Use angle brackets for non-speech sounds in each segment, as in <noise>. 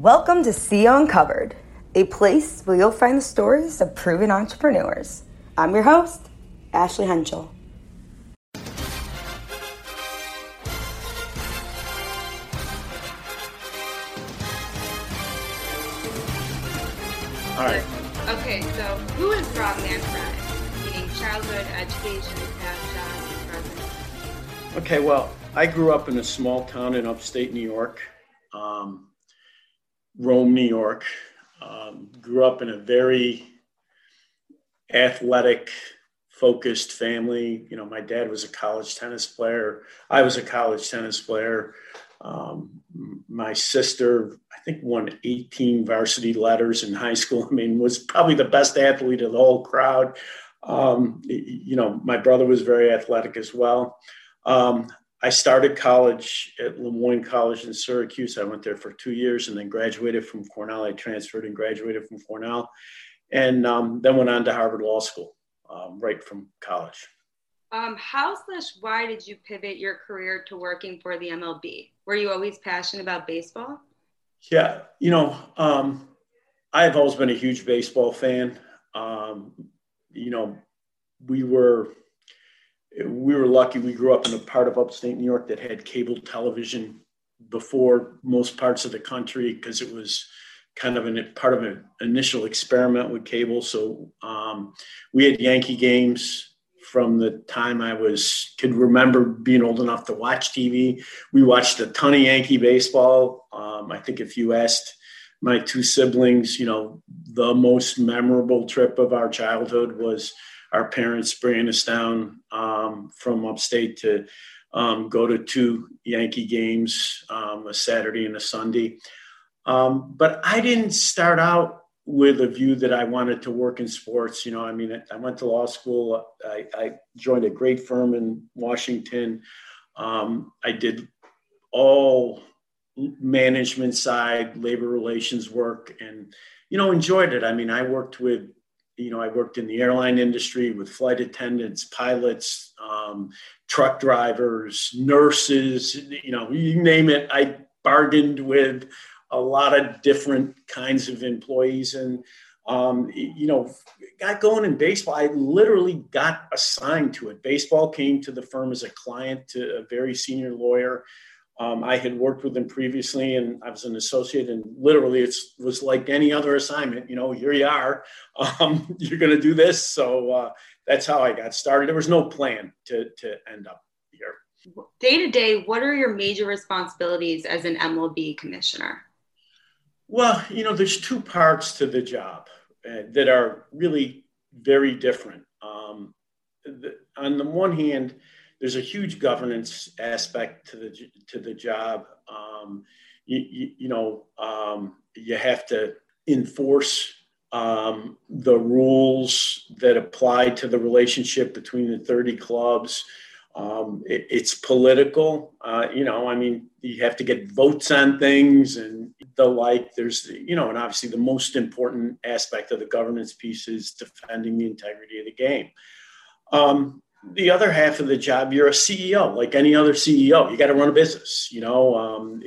Welcome to See Uncovered, a place where you'll find the stories of proven entrepreneurs. I'm your host, Ashley Henschel. All right. Okay, so who is Rob Manfred? Meaning childhood, education, past jobs, and present. Okay. Well, I grew up in a small town in upstate New York, um, Rome, New York. Um, grew up in a very athletic, focused family. You know, my dad was a college tennis player. I was a college tennis player. Um, my sister, I think, won 18 varsity letters in high school. <laughs> I mean, was probably the best athlete of the whole crowd. Um, you know, my brother was very athletic as well. Um, I started college at Le Moyne College in Syracuse. I went there for two years and then graduated from Cornell. I transferred and graduated from Cornell and um, then went on to Harvard Law School um, right from college. Um, how slash why did you pivot your career to working for the MLB? Were you always passionate about baseball? Yeah, you know, um, I've always been a huge baseball fan. Um, you know, we were we were lucky. We grew up in a part of upstate New York that had cable television before most parts of the country because it was kind of an part of an initial experiment with cable. So um, we had Yankee games from the time I was could remember being old enough to watch TV. We watched a ton of Yankee baseball. Um, I think if you asked my two siblings, you know, the most memorable trip of our childhood was our parents bringing us down um, from upstate to um, go to two Yankee games, um, a Saturday and a Sunday. Um, but I didn't start out with a view that I wanted to work in sports. You know, I mean, I went to law school. I, I joined a great firm in Washington. Um, I did all management side, labor relations work, and you know, enjoyed it. I mean, I worked with, you know, I worked in the airline industry with flight attendants, pilots, um, truck drivers, nurses. You know, you name it. I bargained with a lot of different kinds of employees and um, you know got going in baseball i literally got assigned to it baseball came to the firm as a client to a very senior lawyer um, i had worked with him previously and i was an associate and literally it was like any other assignment you know here you are. <laughs> Um, you're going to do this. So uh, that's how i got started. There was no plan to, to end up here. Day to day what are your major responsibilities as an mlb commissioner? Well, you know, there's two parts to the job uh, that are really very different. Um, the, on the one hand, there's a huge governance aspect to the to the job. Um, you, you, you, know, um, you have to enforce um, the rules that apply to the relationship between the 30 clubs. Um, it, it's political. Uh, you know, I mean, you have to get votes on things and the like. There's, you know, and obviously the most important aspect of the governance piece is defending the integrity of the game. Um, the other half of the job, you're a CEO, like any other CEO. You got to run a business. You know, um,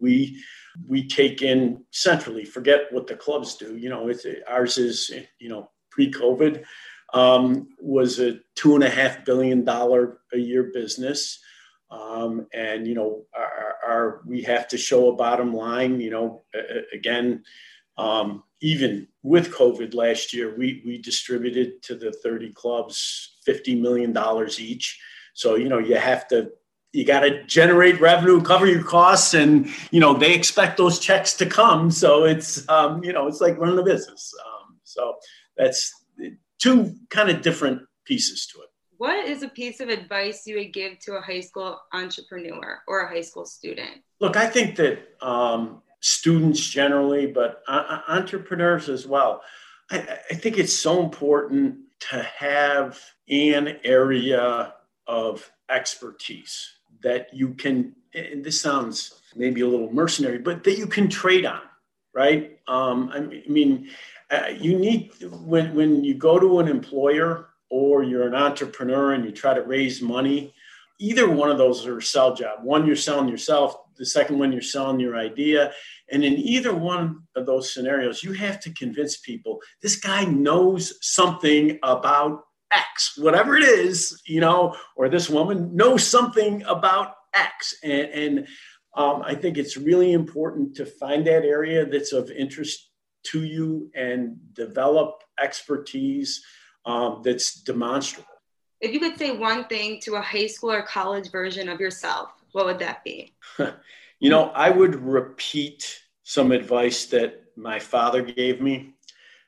we we take in centrally. Forget what the clubs do. You know, it's ours is you know pre-COVID um, was a two and a half billion dollar a year business. Um, and you know, our, our, we have to show a bottom line. You know, again, um, even with COVID last year, we we distributed to the 30 clubs 50 million dollars each. So you know, you have to you got to generate revenue, cover your costs, and you know they expect those checks to come. So it's um, you know it's like running a business. Um, so that's two kind of different pieces to it. What is a piece of advice you would give to a high school entrepreneur or a high school student? Look, I think that um, students generally, but uh, entrepreneurs as well, I, I think it's so important to have an area of expertise that you can, and this sounds maybe a little mercenary, but that you can trade on, right? Um, I mean, uh, you need when when you go to an employer or you're an entrepreneur and you try to raise money either one of those are a sell job one you're selling yourself the second one, you're selling your idea. And in either one of those scenarios, you have to convince people this guy knows something about X, whatever it is, you know, or this woman knows something about X. And, and um, I think it's really important to find that area that's of interest to you and develop expertise um, that's demonstrable. If you could say one thing to a high school or college version of yourself, what would that be? <laughs> you know, I would repeat some advice that my father gave me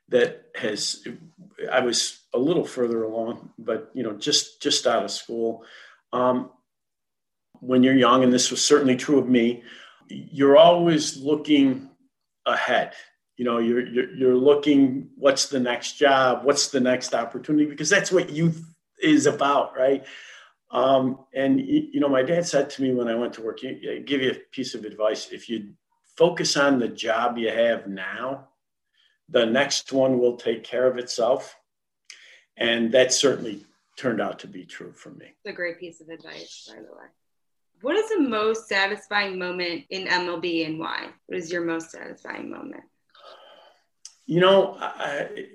that has I was a little further along, but you know, just just out of school. Um, when you're young, and this was certainly true of me, you're always looking ahead. You know, you're, you're you're looking what's the next job, what's the next opportunity, because that's what youth is about, right? Um, and you know, my dad said to me when I went to work, give you a piece of advice: if you focus on the job you have now, the next one will take care of itself. And that certainly turned out to be true for me. It's a great piece of advice, by the way. What is the most satisfying moment in MLB and why? What is your most satisfying moment? You know, I,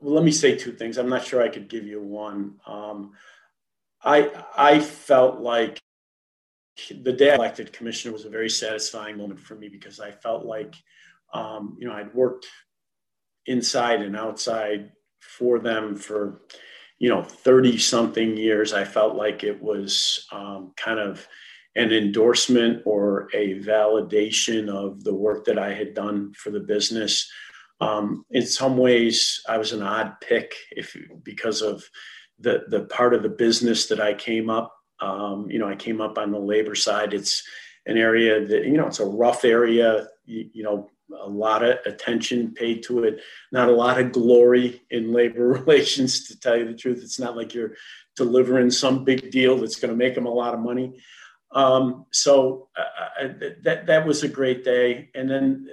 well, let me say two things. I'm not sure I could give you one. Um, I I felt like the day I elected commissioner was a very satisfying moment for me because I felt like um, you know I'd worked inside and outside for them for you know 30 something years. I felt like it was um, kind of an endorsement or a validation of the work that I had done for the business. Um, in some ways, I was an odd pick if because of the the part of the business that I came up. Um, you know, I came up on the labor side. It's an area that you know it's a rough area. You, you know, a lot of attention paid to it. Not a lot of glory in labor <laughs> relations, to tell you the truth. It's not like you're delivering some big deal that's going to make them a lot of money. Um, so uh, that that was a great day. And then,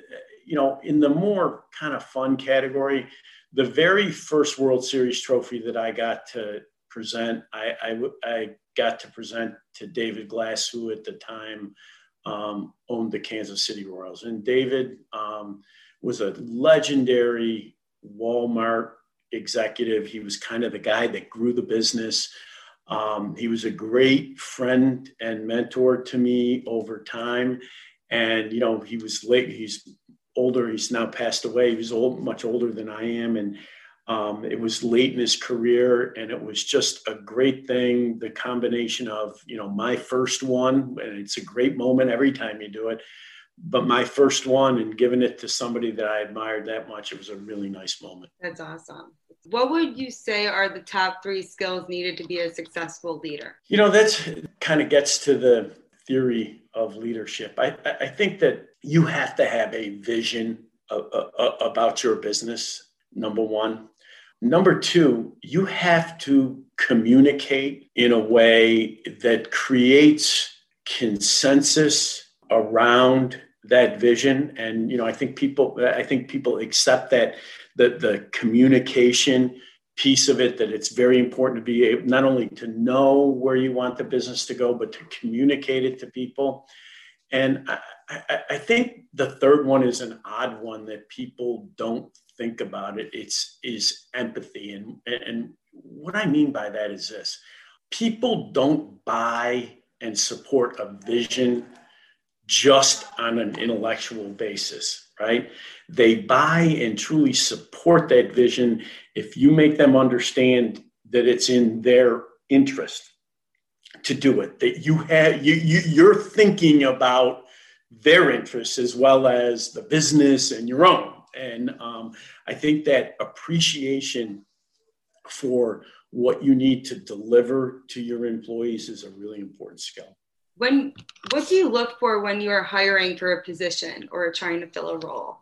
you know, in the more kind of fun category, the very first World Series trophy that I got to present, I, I, I got to present to David Glass, who at the time um, owned the Kansas City Royals. And David um, was a legendary Walmart executive. He was kind of the guy that grew the business. Um, he was a great friend and mentor to me over time. And, you know, he was late, he's older, he's now passed away. He was old, much older than I am. And um, it was late in his career, and it was just a great thing. The combination of, you know, my first one, and it's a great moment every time you do it, but my first one and giving it to somebody that I admired that much, it was a really nice moment. That's awesome. What would you say are the top three skills needed to be a successful leader? You know, that's kind of gets to the theory of leadership. I, I think that you have to have a vision uh, uh, uh, about your business, number one. Number two, you have to communicate in a way that creates consensus around that vision. And, you know, I think people, I think people accept that the, the communication piece of it, that it's very important to be able, not only to know where you want the business to go, but to communicate it to people. And I, I, think the third one is an odd one that people don't think about it, it's is empathy. And, and what I mean by that is this people don't buy and support a vision just on an intellectual basis, right? They buy and truly support that vision if you make them understand that it's in their interest to do it, that you have you, you you're thinking about their interests as well as the business and your own and um, I think that appreciation for what you need to deliver to your employees is a really important skill. When what do you look for when you are hiring for a position or trying to fill a role?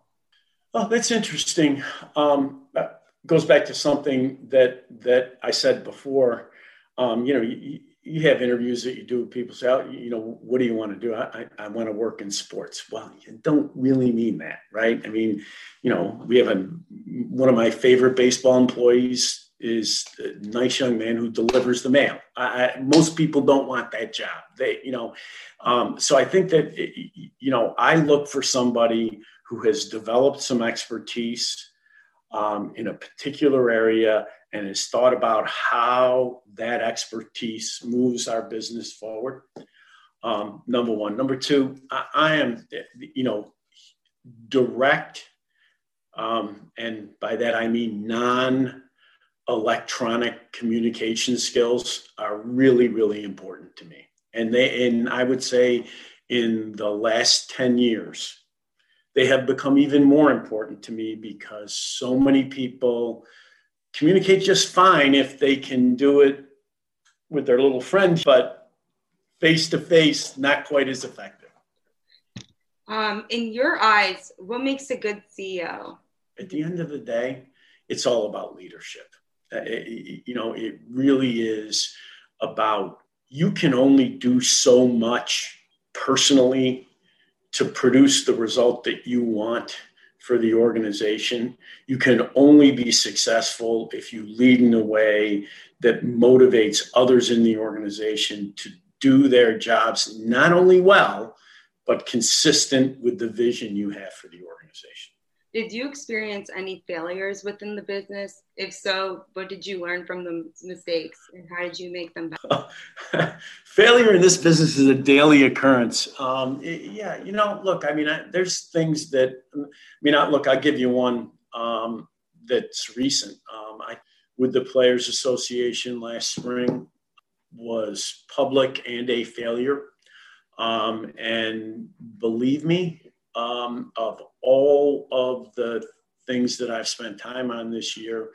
Oh, that's interesting. Um, goes back to something that that I said before. Um, you know, you, you have interviews that you do with people say, oh, you know, what do you want to do? I, I, I want to work in sports. Well, you don't really mean that, right? I mean, you know, we have a, one of my favorite baseball employees is a nice young man who delivers the mail. I, I, most people don't want that job. They, you know, um, so I think that you know I look for somebody who has developed some expertise um, in a particular area and has thought about how that expertise moves our business forward. Um, number one. Number two, I, I am, you know, direct, um, and by that I mean non electronic communication skills are really, really important to me. And they, and I would say in the last 10 years, they have become even more important to me because so many people communicate just fine if they can do it with their little friend, but face to face, not quite as effective. Um, in your eyes, what makes a good CEO? At the end of the day, it's all about leadership. Uh, it, you know, it really is about you can only do so much personally to produce the result that you want for the organization. You can only be successful if you lead in a way that motivates others in the organization to do their jobs not only well, but consistent with the vision you have for the organization. Did you experience any failures within the business? If so, what did you learn from the mistakes and how did you make them better? <laughs> Failure in this business is a daily occurrence. Um, it, yeah, you know, look, I mean, I, there's things that, I mean, I, look, I'll give you one um, that's recent. Um, I, with the Players Association last spring was public and a failure. Um, and believe me, um, of all of the things that I've spent time on this year,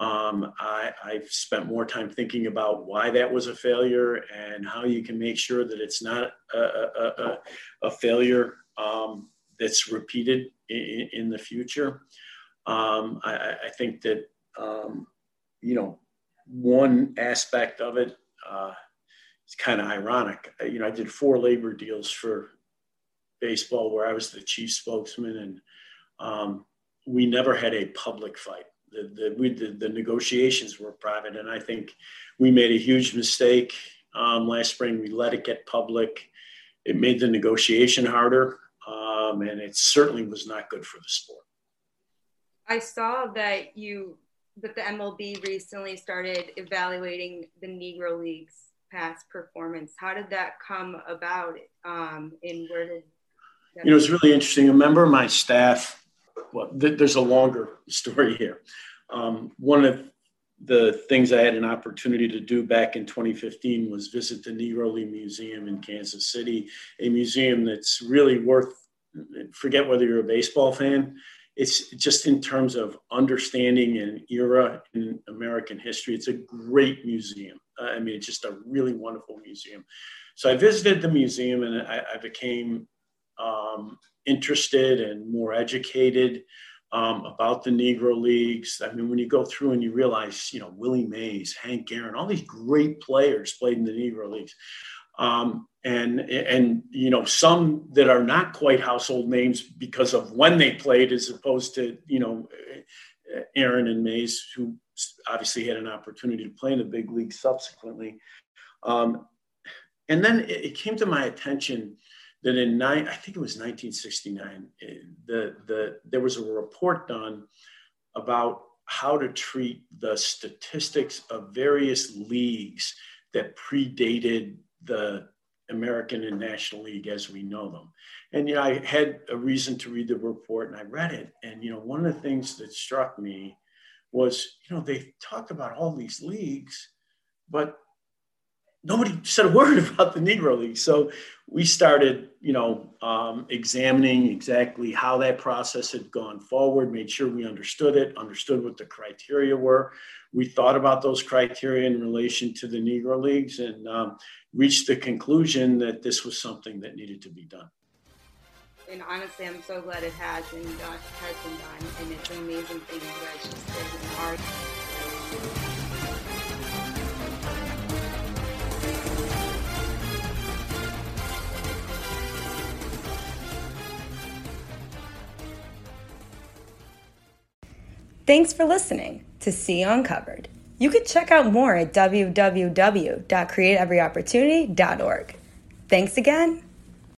um, I, have spent more time thinking about why that was a failure and how you can make sure that it's not a, a, a, a failure um, that's repeated in, in the future. Um, I, I, think that, um, you know, one aspect of it, uh, it's kind of ironic. You know, I did four labor deals for baseball where I was the chief spokesman, and um, we never had a public fight. The, the, we, the, the, negotiations were private, and I think we made a huge mistake um, last spring. We let it get public. It made the negotiation harder, um, and it certainly was not good for the sport. I saw that you that the MLB recently started evaluating the Negro Leagues past performance. How did that come about? Um, and where did you know, it's really interesting. A member of my staff, well, th- there's a longer <laughs> story here. Um, one of the things I had an opportunity to do back in 2015 was visit the Negro League Museum in Kansas City, a museum that's really worth, forget whether you're a baseball fan, it's just in terms of understanding an era in American history. It's a great museum. I mean, it's just a really wonderful museum. So I visited the museum and I, I became um, interested and more educated um, about the Negro Leagues. I mean, when you go through and you realize, you know, Willie Mays, Hank Aaron, all these great players played in the Negro Leagues. Um, and and you know some that are not quite household names because of when they played as opposed to you know Aaron and Mays who obviously had an opportunity to play in the big league subsequently um, and then it, came to my attention that in nine, I think it was 1969, eh, the, the, there was a report done about how to treat the statistics of various leagues that predated the American and National League as we know them. And you know, I had a reason to read the report and I read it. And you know, one of the things that struck me was, you know, they talked about all these leagues, but nobody said a word <laughs> about the Negro League. So we started, you know, um, examining exactly how that process had gone forward, made sure we understood it, understood what the criteria were. We thought about those criteria in relation to the Negro Leagues and um, reached the conclusion that this was something that needed to be done. And honestly, I'm so glad it has and has been done. And it's an amazing thing you guys just did in art. Thanks for listening to See Uncovered. You can check out more at www.createeveryopportunity.org. Thanks again